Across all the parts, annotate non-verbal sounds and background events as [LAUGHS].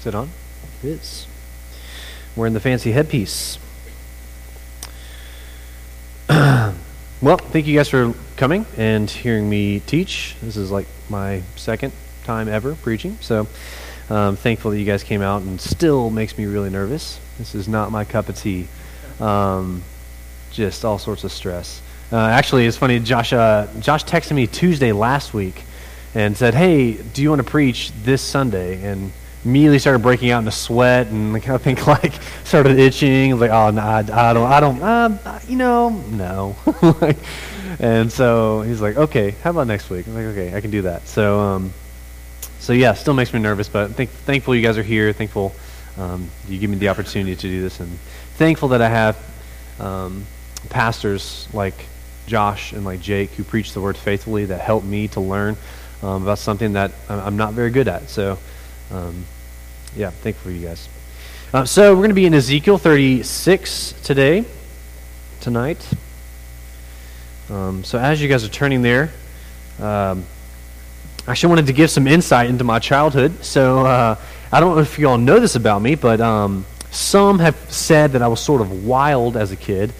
Is it on? It is. Wearing the fancy headpiece. [CLEARS THROAT] well, thank you guys for coming and hearing me teach. This is like my second time ever preaching, so um, thankful that you guys came out and still makes me really nervous. This is not my cup of tea. Um, just all sorts of stress. Uh, actually, it's funny. Josh, uh, Josh texted me Tuesday last week and said, "Hey, do you want to preach this Sunday?" And immediately started breaking out into sweat and I think [LAUGHS] like started itching. Like, oh no, I, I don't, I don't, uh, you know, no. [LAUGHS] like, and so he's like, okay, how about next week? I'm like, okay, I can do that. So, um, so yeah, still makes me nervous, but think, thankful you guys are here. Thankful um, you give me the opportunity to do this, and thankful that I have um, pastors like Josh and like Jake who preach the word faithfully that help me to learn um, about something that I'm not very good at. So, um, yeah, thankful for you guys. Uh, so we're going to be in Ezekiel 36 today, tonight. Um, so as you guys are turning there, um, I actually wanted to give some insight into my childhood. So uh, I don't know if you all know this about me, but um, some have said that I was sort of wild as a kid.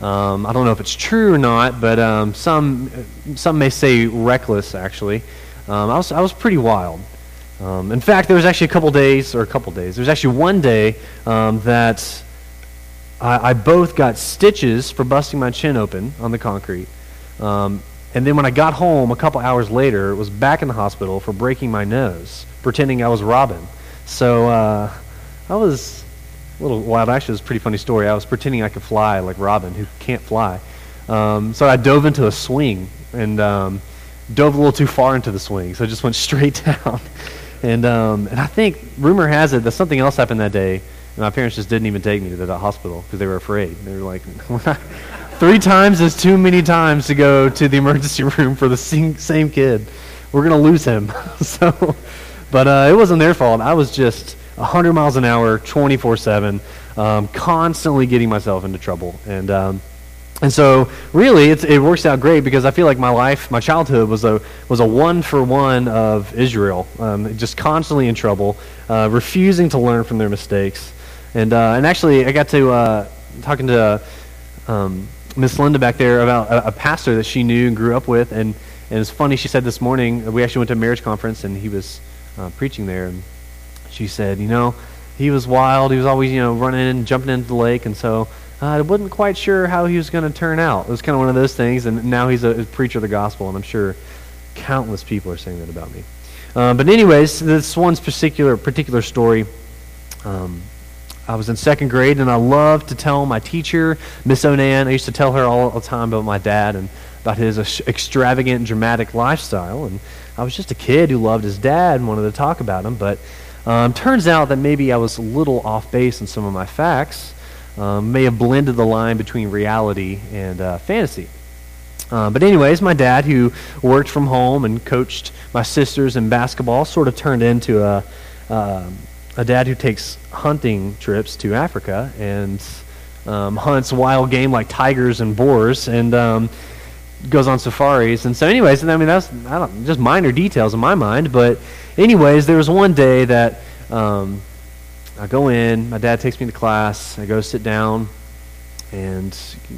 Um, I don't know if it's true or not, but um, some some may say reckless. Actually, um, I was I was pretty wild. Um, in fact, there was actually a couple days, or a couple days. There was actually one day um, that I, I, both got stitches for busting my chin open on the concrete, um, and then when I got home a couple hours later, was back in the hospital for breaking my nose, pretending I was Robin. So uh, I was a little wild. Actually, it was a pretty funny story. I was pretending I could fly like Robin, who can't fly. Um, so I dove into a swing and um, dove a little too far into the swing, so I just went [LAUGHS] straight down. And um, and I think rumor has it that something else happened that day. And my parents just didn't even take me to the hospital because they were afraid. They were like, [LAUGHS] three times is too many times to go to the [LAUGHS] emergency room for the same kid. We're gonna lose him. [LAUGHS] so, but uh, it wasn't their fault. I was just 100 miles an hour, 24 7, um, constantly getting myself into trouble. And, um, and so, really, it works out great because I feel like my life, my childhood, was a, was a one for one of Israel, um, just constantly in trouble, uh, refusing to learn from their mistakes. And, uh, and actually, I got to uh, talking to um, Miss Linda back there about a, a, pastor that she knew and grew up with. And, and it's funny, she said this morning, we actually went to a marriage conference, and he was uh, preaching there. And, she said, you know, he was wild. He was always, you know, running and jumping into the lake. And so uh, I wasn't quite sure how he was going to turn out. It was kind of one of those things. And now he's a, a, preacher of the gospel. And I'm sure countless people are saying that about me. Uh, but anyways, this one's particular, particular story, um, I was in second grade, and I loved to tell my teacher, Miss Onan, I used to tell her all the time about my dad and about his extravagant, dramatic lifestyle. And I was just a kid who loved his dad and wanted to talk about him. But um, turns out that maybe I was a little off base in some of my facts. Um, may have blended the line between reality and uh, fantasy. Uh, but anyways, my dad, who worked from home and coached my sisters in basketball, sort of turned into a, uh, a dad who takes hunting trips to Africa and um, hunts wild game like tigers and boars and um, goes on safaris. And so, anyways, I mean that's I don't, just minor details in my mind, but anyways, there was one day that um, I go in, my dad takes me to class, I go sit down, and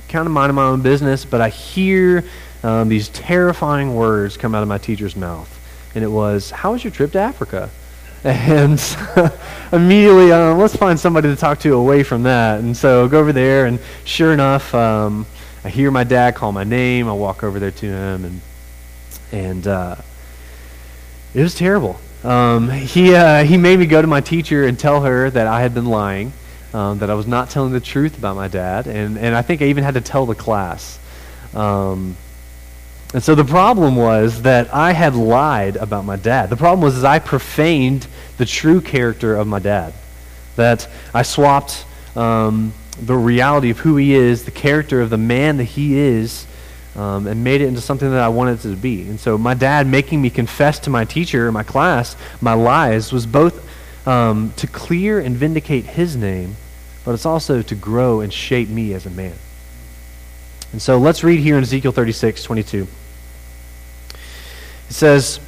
kind of minding my own business, but I hear um, these terrifying words come out of my teacher's mouth. And it was, How was your trip to Africa? [LAUGHS] And [LAUGHS] immediately, uh, let's find somebody to talk to away from that. And so I go over there, and sure enough, um, I hear my dad call my name. I walk over there to him, and and uh, it was terrible. Um, he, uh, he made me go to my teacher and tell her that I had been lying, um, that I was not telling the truth about my dad, and, and I think I even had to tell the class. Um, and so the problem was that I had lied about my dad. The problem was I profaned the true character of my dad. That I swapped um, the reality of who he is, the character of the man that he is, um, and made it into something that I wanted it to be. And so my dad making me confess to my teacher my class my lies was both um, to clear and vindicate his name, but it's also to grow and shape me as a man. And so let's read here in Ezekiel 36, 22. It says,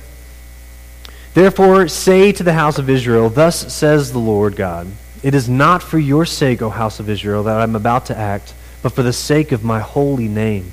Therefore, say to the house of Israel, Thus says the Lord God, It is not for your sake, O house of Israel, that I am about to act, but for the sake of my holy name,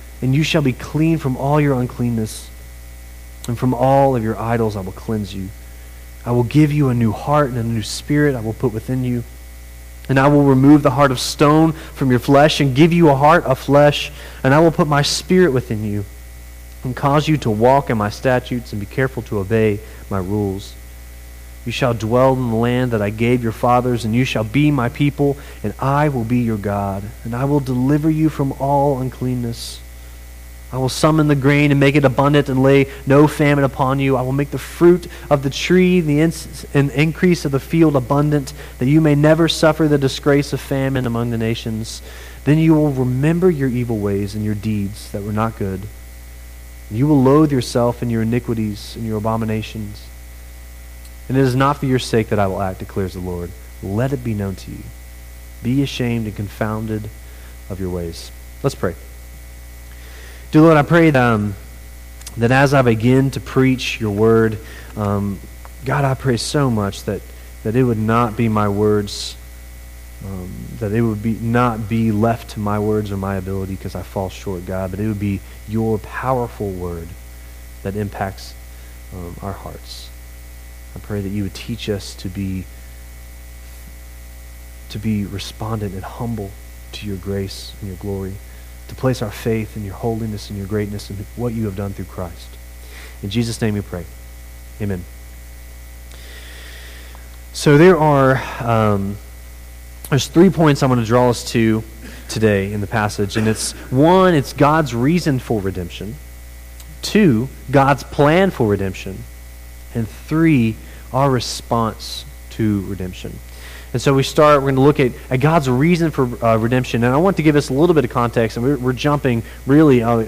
and you shall be clean from all your uncleanness. And from all of your idols I will cleanse you. I will give you a new heart and a new spirit I will put within you. And I will remove the heart of stone from your flesh and give you a heart of flesh. And I will put my spirit within you and cause you to walk in my statutes and be careful to obey my rules. You shall dwell in the land that I gave your fathers, and you shall be my people, and I will be your God, and I will deliver you from all uncleanness. I will summon the grain and make it abundant and lay no famine upon you. I will make the fruit of the tree the ins- and increase of the field abundant, that you may never suffer the disgrace of famine among the nations. Then you will remember your evil ways and your deeds that were not good. You will loathe yourself and your iniquities and your abominations. And it is not for your sake that I will act, declares the Lord. Let it be known to you. Be ashamed and confounded of your ways. Let's pray. Dear Lord, I pray that, um, that as I begin to preach your word, um, God, I pray so much that, that it would not be my words, um, that it would be not be left to my words or my ability because I fall short, God, but it would be your powerful word that impacts um, our hearts. I pray that you would teach us to be to be respondent and humble to your grace and your glory, to place our faith in your holiness and your greatness and what you have done through Christ. In Jesus' name we pray. Amen. So there are um, there's three points I want to draw us to today in the passage, and it's one, it's God's reason for redemption. Two, God's plan for redemption. And three, our response to redemption. And so we start, we're going to look at, at God's reason for uh, redemption. And I want to give us a little bit of context, and we're, we're jumping really uh,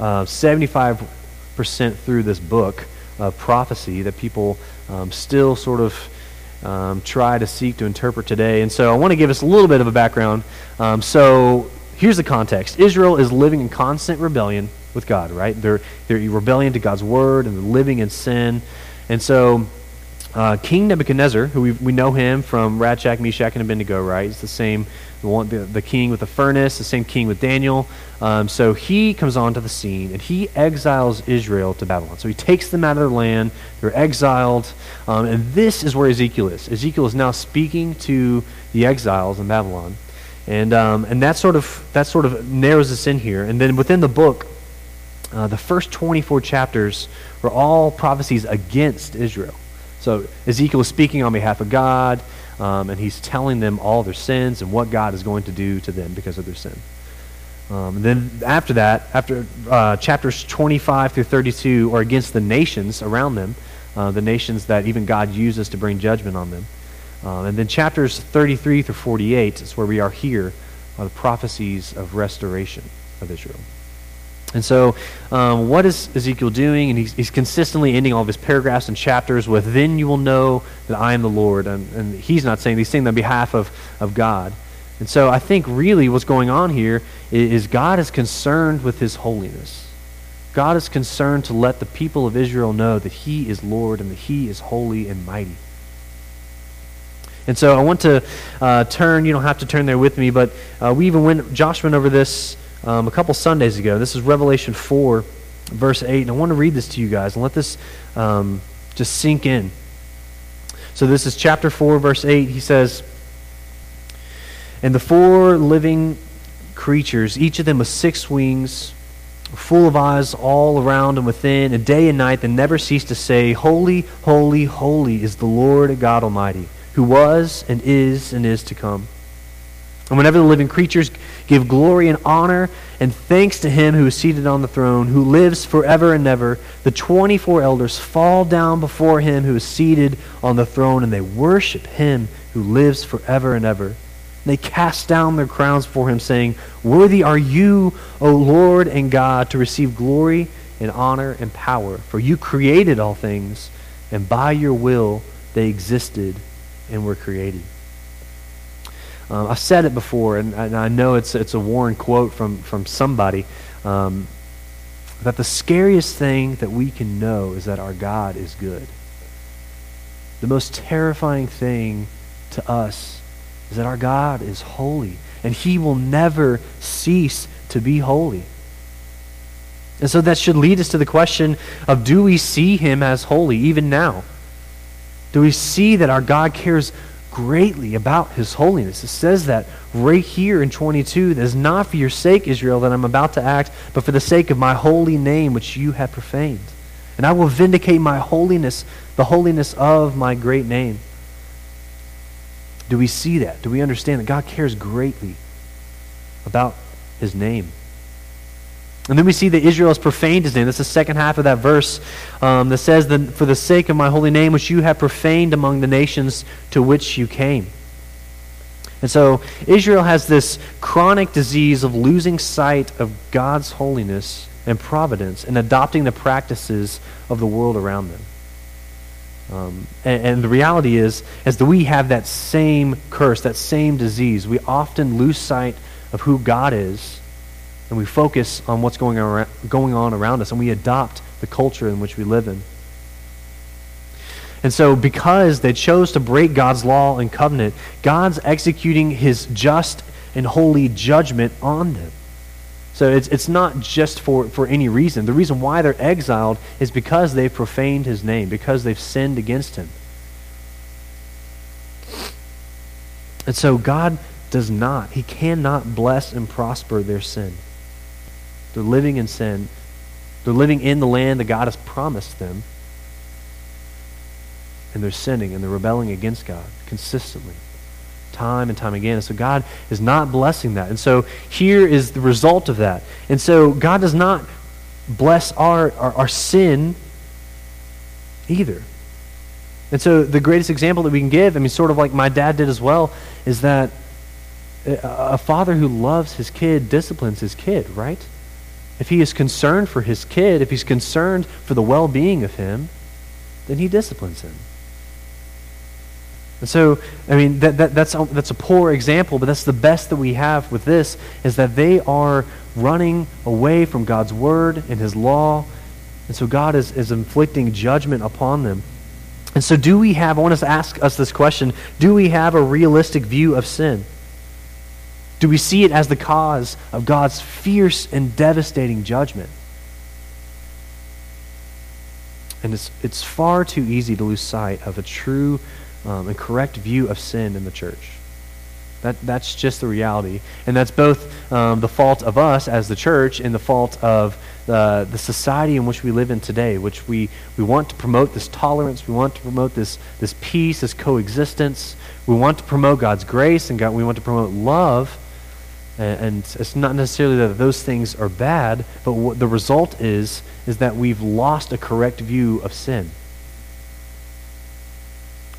uh, 75% through this book of prophecy that people um, still sort of um, try to seek to interpret today. And so I want to give us a little bit of a background. Um, so here's the context Israel is living in constant rebellion with God, right? They're, they're rebellion to God's word and they're living in sin. And so uh, King Nebuchadnezzar, who we, we know him from Shadrach, Meshach, and Abednego, right? He's the same, the, one, the, the king with the furnace, the same king with Daniel. Um, so he comes onto the scene and he exiles Israel to Babylon. So he takes them out of their land. They're exiled. Um, and this is where Ezekiel is. Ezekiel is now speaking to the exiles in Babylon. And, um, and that, sort of, that sort of narrows us in here. And then within the book, uh, the first 24 chapters were all prophecies against Israel. So Ezekiel is speaking on behalf of God, um, and he's telling them all their sins and what God is going to do to them because of their sin. Um, then after that, after uh, chapters 25 through 32 are against the nations around them, uh, the nations that even God uses to bring judgment on them. Um, and then chapters 33 through 48 is where we are here, are the prophecies of restoration of Israel. And so, um, what is Ezekiel doing? And he's, he's, consistently ending all of his paragraphs and chapters with, Then you will know that I am the Lord. And, and he's not saying, he's saying on behalf of, of God. And so, I think really what's going on here is, God is concerned with his holiness. God is concerned to let the people of Israel know that he is Lord and that he is holy and mighty. And so, I want to uh, turn, you don't have to turn there with me, but uh, we even went, Josh went over this um, a couple Sundays ago. This is Revelation 4, verse 8. And I want to read this to you guys and let this um, just sink in. So this is chapter 4, verse 8. He says, And the four living creatures, each of them with six wings, full of eyes all around and within, and day and night, they never cease to say, Holy, holy, holy is the Lord God Almighty, who was and is and is to come. And whenever the living creatures give glory and honor and thanks to him who is seated on the throne, who lives forever and ever. The 24 elders fall down before him who is seated on the throne, and they worship him who lives forever and ever. They cast down their crowns before him, saying, Worthy are you, O Lord and God, to receive glory and honor and power. For you created all things, and by your will they existed and were created. Um, I've said it before, and, and, I know it's, it's a worn quote from, from somebody, um, that the scariest thing that we can know is that our God is good. The most terrifying thing to us is that our God is holy, and he will never cease to be holy. And so that should lead us to the question of do we see him as holy even now? Do we see that our God cares greatly about his holiness? It says that right here in 22 that is not for your sake, Israel, that I'm about to act, but for the sake of my holy name which you have profaned. And I will vindicate my holiness, the holiness of my great name. Do we see that? Do we understand that God cares greatly about his name? And then we see that Israel has profaned his name. That's the second half of that verse um, that says, that, For the sake of my holy name, which you have profaned among the nations to which you came. And so Israel has this chronic disease of losing sight of God's holiness and providence and adopting the practices of the world around them. Um, and, and, the reality is, is that we have that same curse, that same disease. We often lose sight of who God is and we focus on what's going on, going on around us and we adopt the culture in which we live in. And so, because they chose to break God's law and covenant, God's executing his just and holy judgment on them. So, it's, it's not just for, for any reason. The reason why they're exiled is because they've profaned his name, because they've sinned against him. And so, God does not, he cannot bless and prosper their sin. They're living in sin. They're living in the land that God has promised them. And they're sinning and they're rebelling against God consistently, time and time again. And so God is not blessing that. And so here is the result of that. And so God does not bless our, our, our sin either. And so the greatest example that we can give, I mean, sort of like my dad did as well, is that a father who loves his kid disciplines his kid, right? If he is concerned for his kid, if he's concerned for the well being of him, then he disciplines him. And so, I mean, that, that, that's, that's a poor example, but that's the best that we have with this, is that they are running away from God's word and his law. And so God is, is inflicting judgment upon them. And so, do we have, I want us to ask us this question do we have a realistic view of sin? Do we see it as the cause of God's fierce and devastating judgment? And it's, it's far too easy to lose sight of a true um, and correct view of sin in the church. That, that's just the reality. And that's both um, the fault of us as the church and the fault of uh, the society in which we live in today, which we, we want to promote this tolerance, we want to promote this, this peace, this coexistence. We want to promote God's grace and God, we want to promote love. And it's not necessarily that those things are bad, but what the result is, is that we've lost a correct view of sin.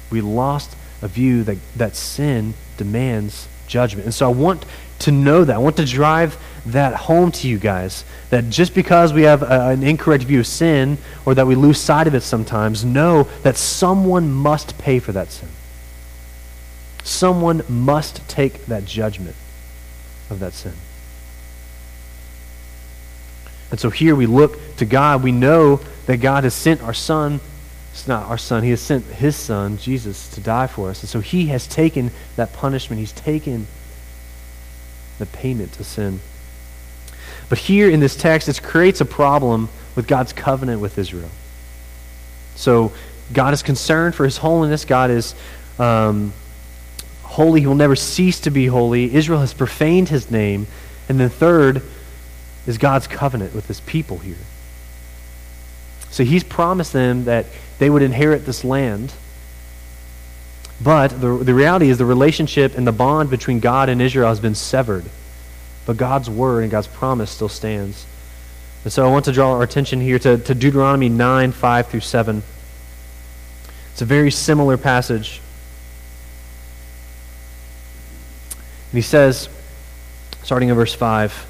We lost a view that, that sin demands judgment. And so I want to know that. I want to drive that home to you guys. That just because we have a, an incorrect view of sin or that we lose sight of it sometimes, know that someone must pay for that sin. Someone must take that judgment of that sin. And so here we look to God. We know that God has sent our Son. It's not our Son. He has sent His Son, Jesus, to die for us. And so He has taken that punishment. He's taken the payment to sin. But here in this text, it creates a problem with God's covenant with Israel. So God is concerned for His holiness. God is um, holy. He will never cease to be holy. Israel has profaned his name. And then third is God's covenant with his people here. So he's promised them that they would inherit this land. But the, the reality is the relationship and the bond between God and Israel has been severed but God's word and God's promise still stands. And so I want to draw our attention here to, to Deuteronomy 9, 5 through 7. It's a very similar passage. And he says, starting in verse 5,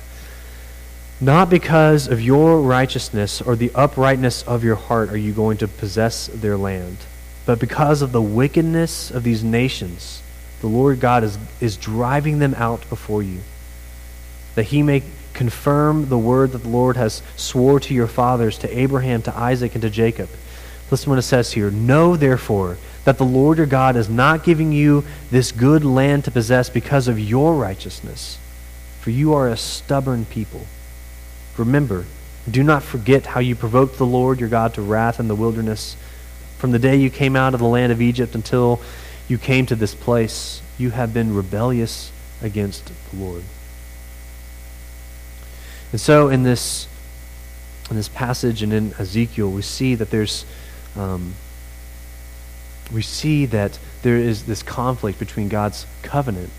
Not because of your righteousness or the uprightness of your heart are you going to possess their land, but because of the wickedness of these nations, the Lord God is, is driving them out before you, that he may confirm the word that the Lord has swore to your fathers, to Abraham, to Isaac, and to Jacob. Listen to what it says here. Know, therefore, that the Lord your God is not giving you this good land to possess because of your righteousness, for you are a stubborn people. Remember, do not forget how you provoked the Lord your God to wrath in the wilderness. From the day you came out of the land of Egypt until you came to this place, you have been rebellious against the Lord. And so in this in this passage and in Ezekiel, we see that there's um, we see that there is this conflict between God's covenant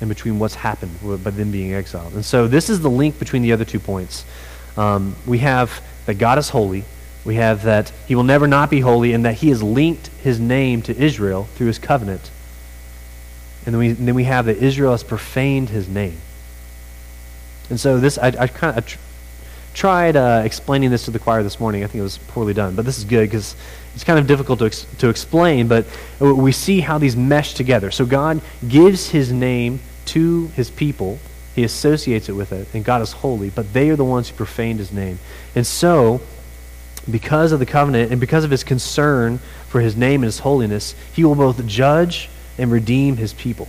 and between what's happened by them being exiled. And so this is the link between the other two points. Um, we have that God is holy. We have that he will never not be holy and that he has linked his name to Israel through his covenant. And then we, and then we have that Israel has profaned his name. And so this, I, I kind of tried uh, explaining this to the choir this morning. I think it was poorly done, but this is good because it's kind of difficult to, ex- to explain, but we see how these mesh together. So God gives his name to his people. He associates it with it, and God is holy, but they are the ones who profaned his name. And so, because of the covenant and because of his concern for his name and his holiness, he will both judge and redeem his people.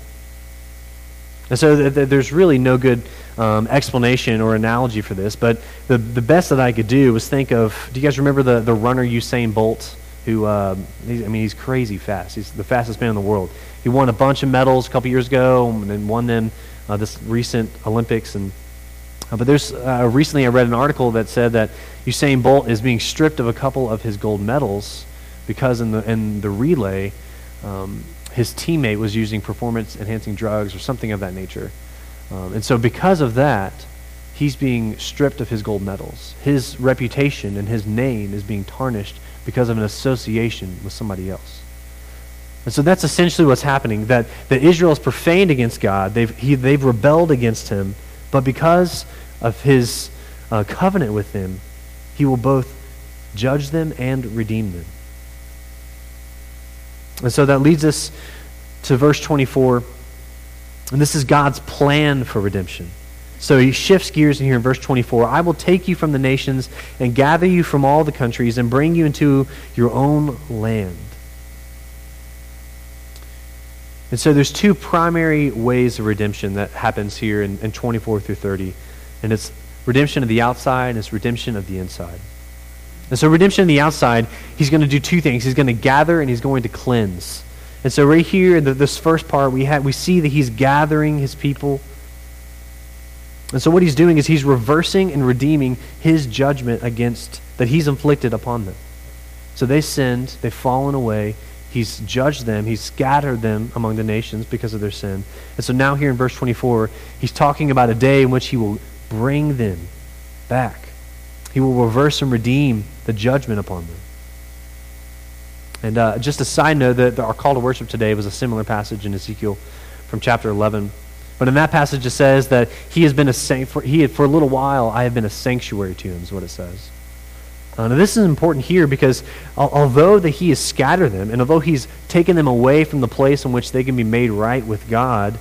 And so th- th- there's really no good um, explanation or analogy for this, but the, the best that I could do was think of do you guys remember the, the runner Usain Bolt? Who, uh, I mean, he's crazy fast. He's the fastest man in the world. He won a bunch of medals a couple years ago and then won them uh, this recent Olympics. And uh, But there's uh, recently I read an article that said that Usain Bolt is being stripped of a couple of his gold medals because in the, in the relay, um, his teammate was using performance enhancing drugs or something of that nature. Um, and so, because of that, he's being stripped of his gold medals. His reputation and his name is being tarnished because of an association with somebody else. And so that's essentially what's happening that, that Israel is profaned against God. They've, he, they've rebelled against him. But because of his uh, covenant with them, he will both judge them and redeem them. And so that leads us to verse 24. And this is God's plan for redemption. So he shifts gears in here in verse 24. I will take you from the nations and gather you from all the countries and bring you into your own land. And so there's two primary ways of redemption that happens here in, in 24 through 30. And it's redemption of the outside and it's redemption of the inside. And so redemption of the outside, he's going to do two things. He's going to gather and he's going to cleanse. And so right here in the, this first part, we, have, we see that he's gathering his people. And so what he's doing is he's reversing and redeeming his judgment against that he's inflicted upon them. So they sinned, they've fallen away. He's judged them, he's scattered them among the nations because of their sin. And so now here in verse 24, he's talking about a day in which he will bring them back. He will reverse and redeem the judgment upon them. And uh, just a side note, that our call to worship today was a similar passage in Ezekiel from chapter 11. But in that passage, it says that he has been a for, he had, for a little while. I have been a sanctuary to him, is what it says. Uh, now, this is important here because although that he has scattered them, and although he's taken them away from the place in which they can be made right with God,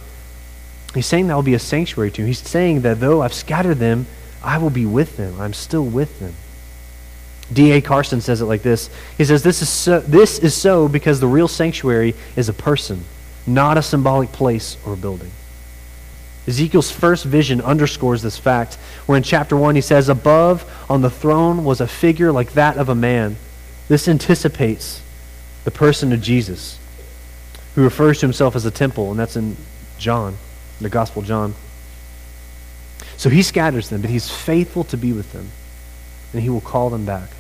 he's saying that will be a sanctuary to him. He's saying that though I've scattered them, I will be with them. I'm still with them. D.A. Carson says it like this. He says, this is, so, this is so because the real sanctuary is a person, not a symbolic place or building. Ezekiel's first vision underscores this fact, where in chapter 1 he says, Above on the throne was a figure like that of a man. This anticipates the person of Jesus, who refers to himself as a temple, and that's in John, the Gospel of John. So he scatters them, but he's faithful to be with them, and he will call them back.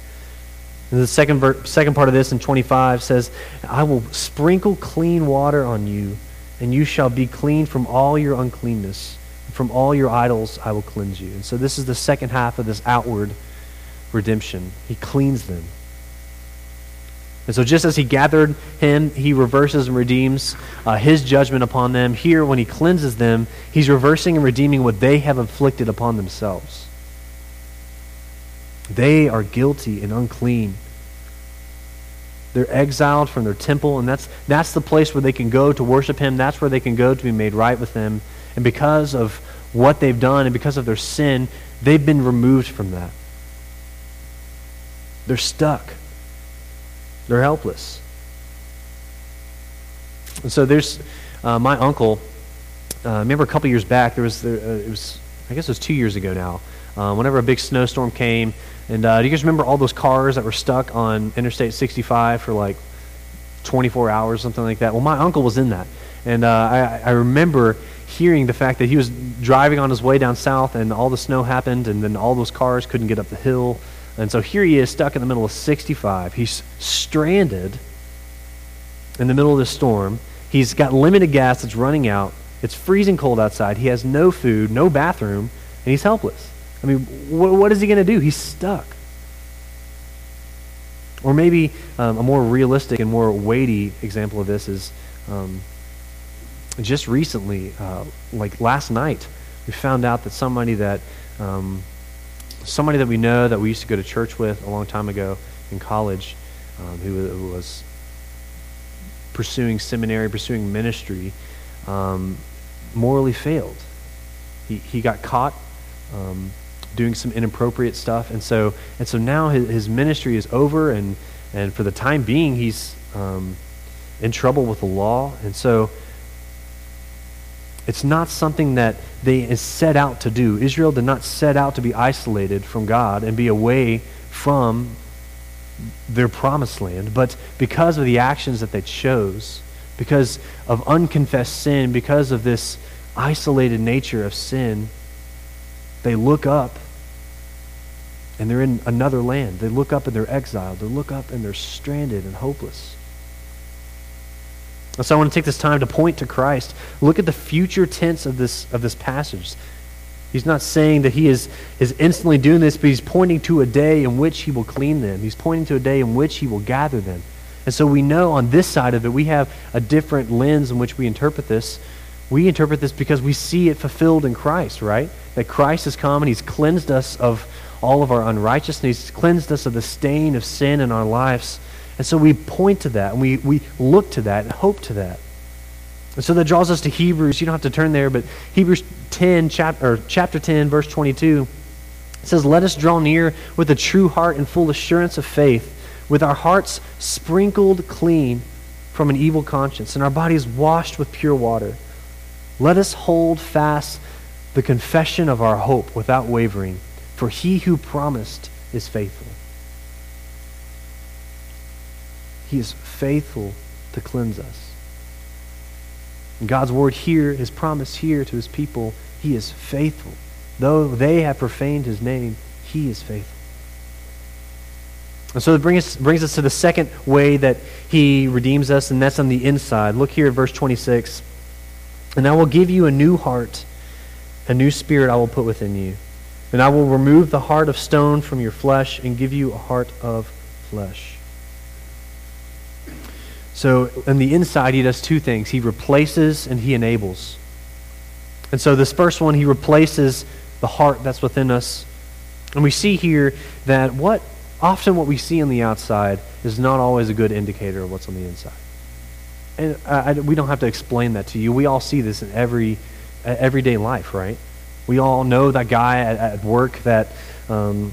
And the second, ver- second part of this in 25 says, I will sprinkle clean water on you and you shall be clean from all your uncleanness. From all your idols I will cleanse you. And so this is the second half of this outward redemption. He cleans them. And so, just as he gathered him, he reverses and redeems uh, his judgment upon them. Here, when he cleanses them, he's reversing and redeeming what they have inflicted upon themselves. They are guilty and unclean. They're exiled from their temple, and that's, that's the place where they can go to worship him. That's where they can go to be made right with him. And because of what they've done and because of their sin, they've been removed from that. They're stuck. They're helpless. And so there's uh, my uncle. Uh, I remember a couple years back, there was, there, uh, it was, I guess it was two years ago now, uh, whenever a big snowstorm came. And uh, do you guys remember all those cars that were stuck on Interstate 65 for like 24 hours, something like that? Well, my uncle was in that. And uh, I, I remember hearing the fact that he was driving on his way down south and all the snow happened and then all those cars couldn't get up the hill and so here he is stuck in the middle of 65. He's stranded in the middle of the storm. He's got limited gas that's running out. It's freezing cold outside. He has no food, no bathroom, and he's helpless. I mean, wh- what is he going to do? He's stuck. Or maybe um, a more realistic and more weighty example of this is um, just recently, uh, like last night, we found out that somebody that um, somebody that we know that we used to go to church with a long time ago in college um, who, was pursuing seminary, pursuing ministry, um, morally failed. He, he got caught um, doing some inappropriate stuff, and so, and so now his, his ministry is over, and, and for the time being, he's um, in trouble with the law. And so it's not something that they set out to do. Israel did not set out to be isolated from God and be away from their promised land, but because of the actions that they chose, because of unconfessed sin, because of this isolated nature of sin, they look up and they're in another land. They look up and they're exiled. They look up and they're stranded and hopeless. And so I want to take this time to point to Christ. Look at the future tense of this, of this passage. He's not saying that he is, is instantly doing this, but he's pointing to a day in which he will clean them. He's pointing to a day in which he will gather them. And so we know on this side of it, we have a different lens in which we interpret this. We interpret this because we see it fulfilled in Christ, right? That Christ has come and he's cleansed us of all of our unrighteousness. He's cleansed us of the stain of sin in our lives. And so we point to that and we, we look to that and hope to that. And so that draws us to Hebrews. You don't have to turn there, but Hebrews 10, chapter, chapter 10, verse 22. Says, Let us draw near with a true heart and full assurance of faith, with our hearts sprinkled clean from an evil conscience and our bodies washed with pure water. Let us hold fast the confession of our hope without wavering, for he who promised is faithful. He is faithful to cleanse us. And God's word here, his promise here to his people, he is faithful. Though they have profaned his name, he is faithful. And so it brings brings us to the second way that he redeems us, and that's on the inside. Look here at verse 26. And I will give you a new heart, a new spirit I will put within you. And I will remove the heart of stone from your flesh and give you a heart of flesh. So on the inside, he does two things he replaces and he enables. And so this first one, he replaces the heart that's within us. And we see here that what often what we see on the outside is not always a good indicator of what's on the inside. And I, I, we don't have to explain that to you. We all see this in every everyday life, right? We all know that guy at, at work that um,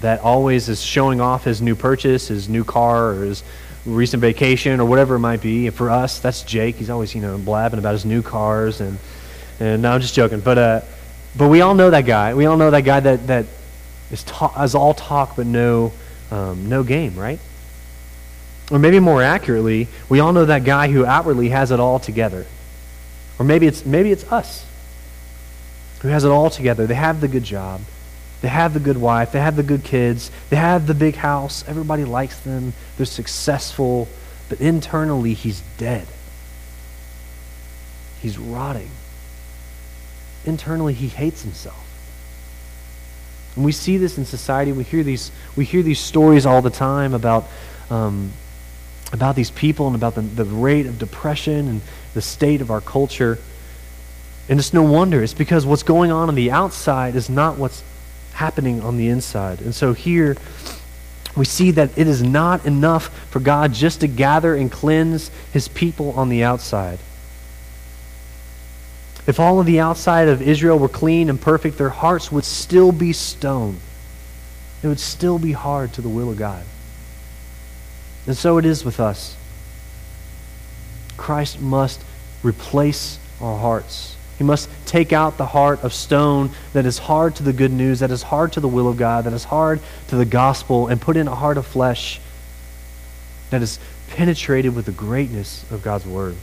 that always is showing off his new purchase, his new car, or his recent vacation or whatever it might be. And for us, that's Jake. He's always, you know, blabbing about his new cars and and no, I'm just joking. But uh, but we all know that guy. We all know that guy that that is, ta- all talk but no um, no game, right? Or maybe more accurately, we all know that guy who outwardly has it all together. Or maybe it's maybe it's us who has it all together. They have the good job. They have the good wife. They have the good kids. They have the big house. Everybody likes them. They're successful. But internally, he's dead. He's rotting. internally he hates himself. And we see this in society. We hear these, we hear these stories all the time about, um, about these people and about the, the rate of depression and the state of our culture. And it's no wonder. It's because what's going on on the outside is not what's happening on the inside. And so here we see that it is not enough for God just to gather and cleanse his people on the outside. If all of the outside of Israel were clean and perfect, their hearts would still be stone. It would still be hard to the will of God. And so it is with us. Christ must replace our hearts. He must take out the heart of stone that is hard to the good news, that is hard to the will of God, that is hard to the gospel, and put in a heart of flesh that is penetrated with the greatness of God's word.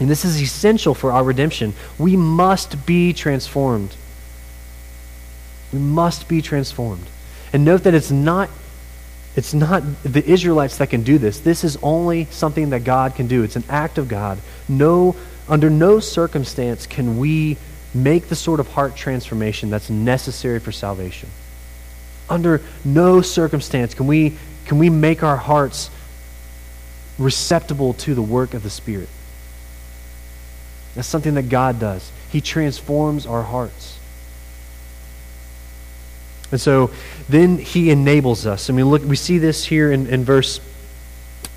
And this is essential for our redemption. We must be transformed. We must be transformed. And note that it's not it's not the Israelites that can do this. This is only something that God can do. It's an act of God. No under no circumstance can we make the sort of heart transformation that's necessary for salvation. Under no circumstance can we can we make our hearts receptible to the work of the Spirit. That's something that God does. He transforms our hearts. And so then he enables us. I mean, look, we see this here in, in verse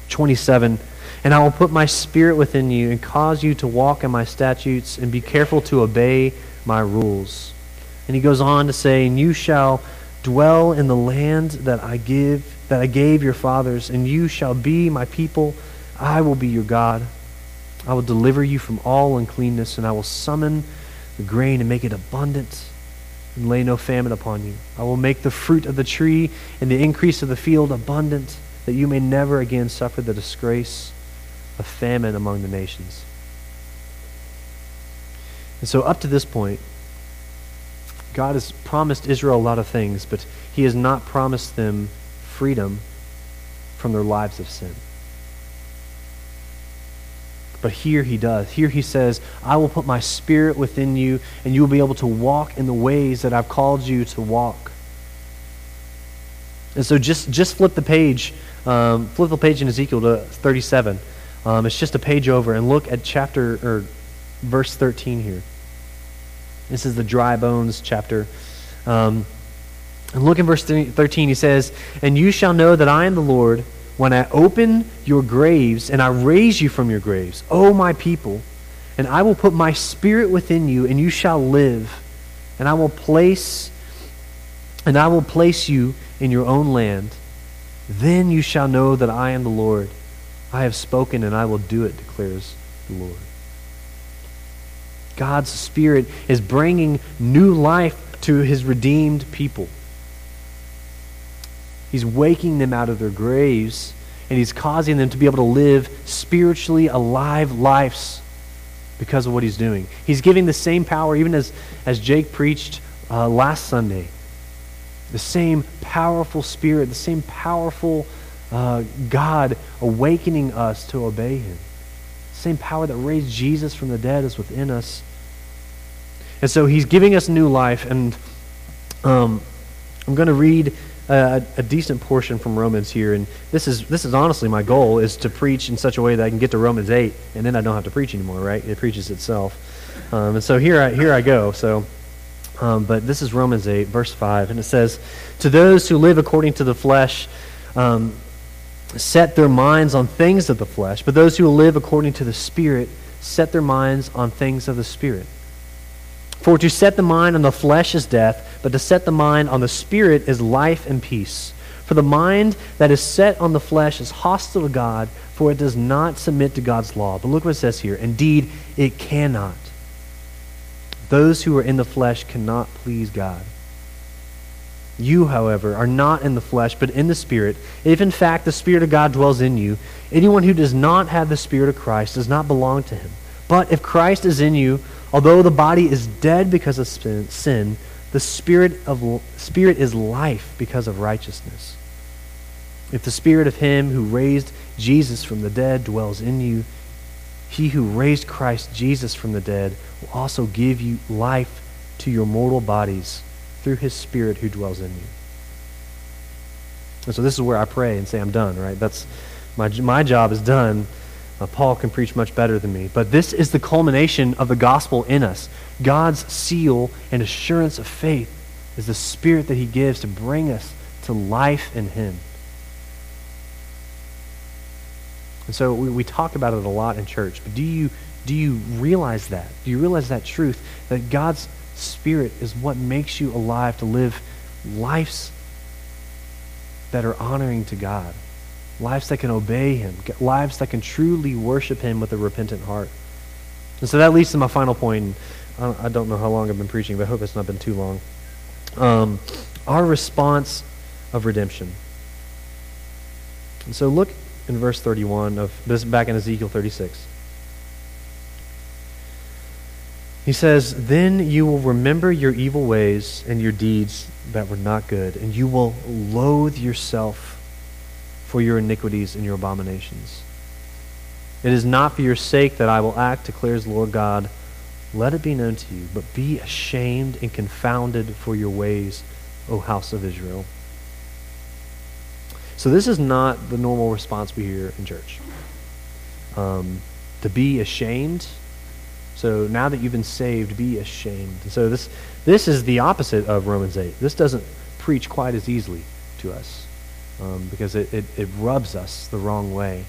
27. And I will put my spirit within you and cause you to walk in my statutes and be careful to obey my rules. And he goes on to say, And you shall dwell in the land that I give that I gave your fathers, and you shall be my people. I will be your God. I will deliver you from all uncleanness, and I will summon the grain and make it abundant, and lay no famine upon you. I will make the fruit of the tree and the increase of the field abundant, that you may never again suffer the disgrace of famine among the nations. And so, up to this point, God has promised Israel a lot of things, but He has not promised them freedom from their lives of sin. But here he does. Here he says, I will put my spirit within you, and you will be able to walk in the ways that I've called you to walk. And so just, just flip the page, um, flip the page in Ezekiel to 37. Um, it's just a page over, and look at chapter, or verse 13 here. This is the dry bones chapter. Um, and look in verse 13. He says, And you shall know that I am the Lord when I open your graves and I raise you from your graves, O my people, and I will put my spirit within you, and you shall live, and I will place and I will place you in your own land. Then you shall know that I am the Lord. I have spoken and I will do it, declares the Lord. God's Spirit is bringing new life to his redeemed people. He's waking them out of their graves and he's causing them to be able to live spiritually alive lives because of what he's doing. He's giving the same power, even as, as Jake preached uh, last Sunday, the same powerful spirit, the same powerful uh, God awakening us to obey him. The same power that raised Jesus from the dead is within us. And so he's giving us new life. And um, I'm going to read a, a, decent portion from Romans here, and this is this is honestly my goal is to preach in such a way that I can get to Romans eight, and then I don't have to preach anymore, right? It preaches itself, um, and so here I here I go. So, um, but this is Romans eight, verse five, and it says, "To those who live according to the flesh." Um, set their minds on things of the flesh, but those who live according to the Spirit set their minds on things of the Spirit. For to set the mind on the flesh is death, but to set the mind on the Spirit is life and peace. For the mind that is set on the flesh is hostile to God, for it does not submit to God's law. But look what it says here. Indeed, it cannot. Those who are in the flesh cannot please God. You, however, are not in the flesh, but in the Spirit, if in fact the Spirit of God dwells in you. Anyone who does not have the Spirit of Christ does not belong to him. But if Christ is in you, Although the body is dead because of sin, the spirit, of, spirit is life because of righteousness. If the spirit of him who raised Jesus from the dead dwells in you, he who raised Christ Jesus from the dead will also give you life to your mortal bodies through his Spirit who dwells in you. And so this is where I pray and say, I'm done, right? That's my, my job is done. Uh, Paul can preach much better than me. But this is the culmination of the gospel in us. God's seal and assurance of faith is the Spirit that he gives to bring us to life in him. And so we, we talk about it a lot in church, but do you, do you realize that? Do you realize that truth? That God's Spirit is what makes you alive to live lives that are honoring to God, lives that can obey Him, lives that can truly worship Him with a repentant heart. And so that leads to my final point. I don't know how long I've been preaching, but I hope it's not been too long. Um, our response of redemption. And so look in verse 31 of this back in Ezekiel 36. He says, Then you will remember your evil ways and your deeds that were not good, and you will loathe yourself for your iniquities and your abominations. It is not for your sake that I will act, declares the Lord God. Let it be known to you, but be ashamed and confounded for your ways, O house of Israel. So this is not the normal response we hear in church. Um, to be ashamed. So now that you've been saved, be ashamed. And so this this is the opposite of Romans 8. This doesn't preach quite as easily to us um, because it, it, it rubs us the wrong way.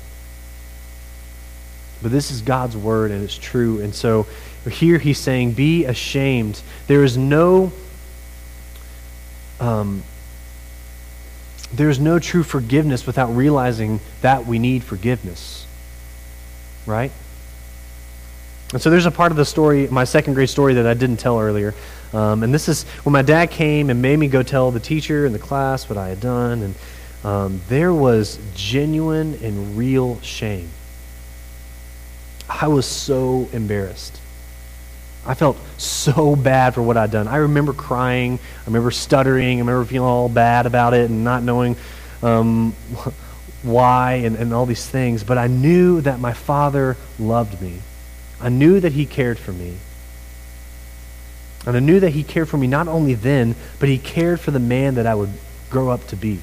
But this is God's word and it's true. And so here he's saying, be ashamed. There is no um, there's no true forgiveness without realizing that we need forgiveness. Right? And so there's a part of the story, my second grade story, that I didn't tell earlier. Um, and this is when my dad came and made me go tell the teacher in the class what I had done. And um, there was genuine and real shame. I was so embarrassed. I felt so bad for what I'd done. I remember crying. I remember stuttering. I remember feeling all bad about it and not knowing um, [LAUGHS] why and, and all these things. But I knew that my father loved me. I knew that he cared for me. And I knew that he cared for me not only then, but he cared for the man that I would grow up to be.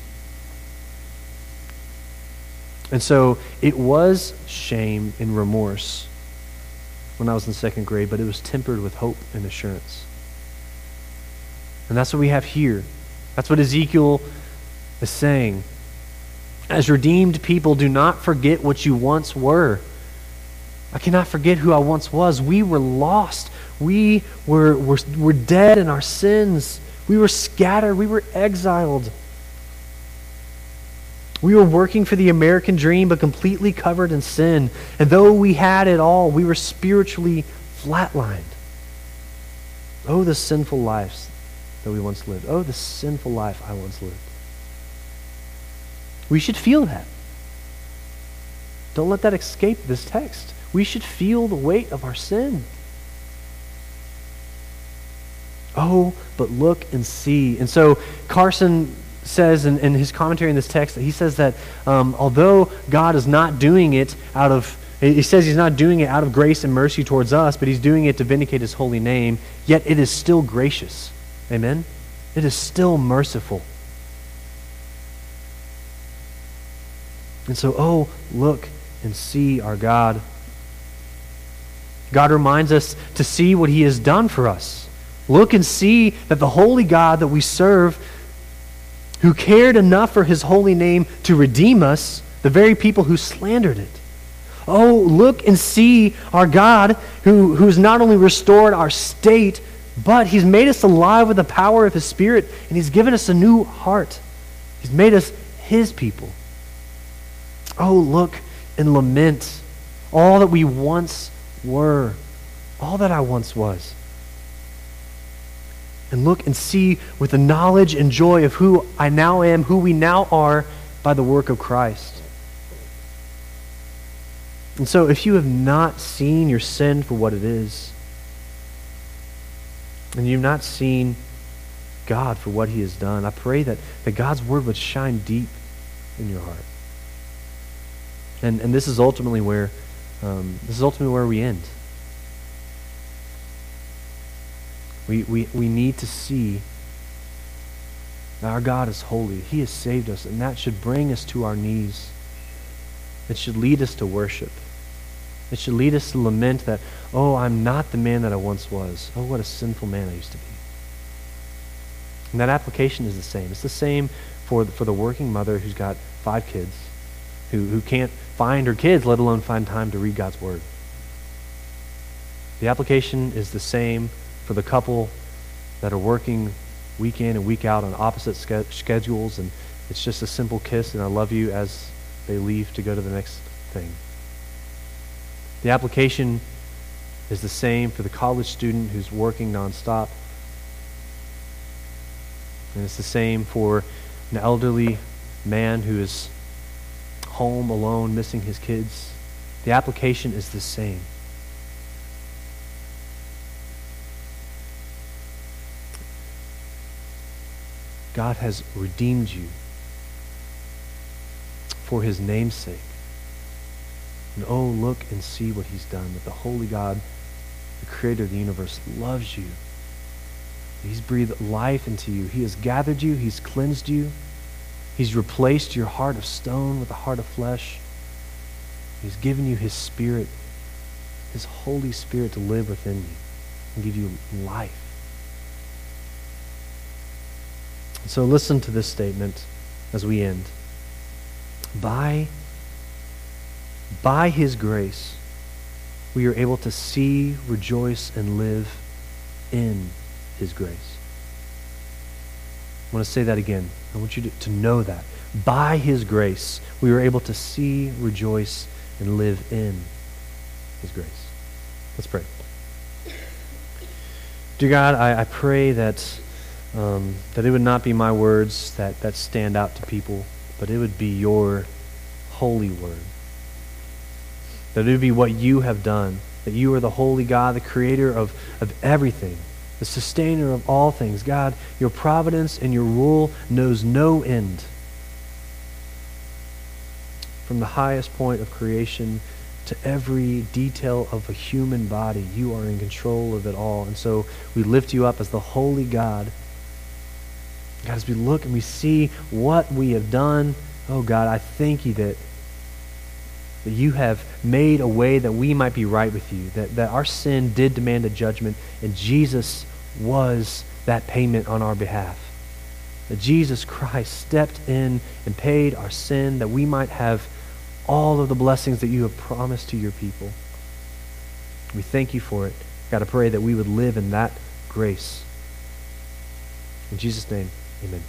And so it was shame and remorse when I was in second grade, but it was tempered with hope and assurance. And that's what we have here. That's what Ezekiel is saying. As redeemed people, do not forget what you once were. I cannot forget who I once was. We were lost. We were, were, were dead in our sins. We were scattered. We were exiled. We were working for the American dream, but completely covered in sin. And though we had it all, we were spiritually flatlined. Oh, the sinful lives that we once lived. Oh, the sinful life I once lived. We should feel that. Don't let that escape this text. We should feel the weight of our sin. Oh, but look and see. And so Carson says in, in his commentary in this text that he says that um, although God is not doing it out of he says he's not doing it out of grace and mercy towards us, but he's doing it to vindicate his holy name, yet it is still gracious. Amen? It is still merciful. And so, oh, look and see our God. God reminds us to see what he has done for us. Look and see that the holy God that we serve who cared enough for his holy name to redeem us, the very people who slandered it. Oh, look and see our God who, who's not only restored our state, but he's made us alive with the power of his Spirit, and he's given us a new heart. He's made us his people. Oh, look and lament all that we once were, all that I once was and look and see with the knowledge and joy of who I now am, who we now are by the work of Christ. And so, if you have not seen your sin for what it is, and you've not seen God for what he has done, I pray that, that God's word would shine deep in your heart. And, and this is ultimately where um, this is ultimately where we end. We, we, we need to see that our God is holy. He has saved us, and that should bring us to our knees. It should lead us to worship. It should lead us to lament that, oh, I'm not the man that I once was. Oh, what a sinful man I used to be. And that application is the same. It's the same for the, for the working mother who's got five kids, who, who can't find her kids, let alone find time to read God's Word. The application is the same for the couple that are working week in and week out on opposite schedules, and it's just a simple kiss and I love you as they leave to go to the next thing. The application is the same for the college student who's working nonstop. And it's the same for an elderly man who is home alone, missing his kids. The application is the same. God has redeemed you for his name's sake. And oh, look and see what he's done. That the holy God, the creator of the universe, loves you. He's breathed life into you. He has gathered you. He's cleansed you. He's replaced your heart of stone with a heart of flesh. He's given you his spirit, his Holy Spirit to live within you and give you life. So listen to this statement as we end. By, by his grace, we are able to see, rejoice, and live in his grace. I want to say that again. I want you to, to know that. By his grace, we are able to see, rejoice, and live in his grace. Let's pray. Dear God, I, I pray that, um, that it would not be my words that, that stand out to people, but it would be your holy word. That it would be what you have done. That you are the holy God, the creator of, of everything the sustainer of all things. God, your providence and your rule knows no end. From the highest point of creation to every detail of a human body, you are in control of it all. And so we lift you up as the holy God. God, as we look and we see what we have done, oh God, I thank you that that you have made a way that we might be right with you, that, that our sin did demand a judgment, and Jesus was that payment on our behalf. That Jesus Christ stepped in and paid our sin that we might have all of the blessings that you have promised to your people. We thank you for it. God, I pray that we would live in that grace. In Jesus' name, amen.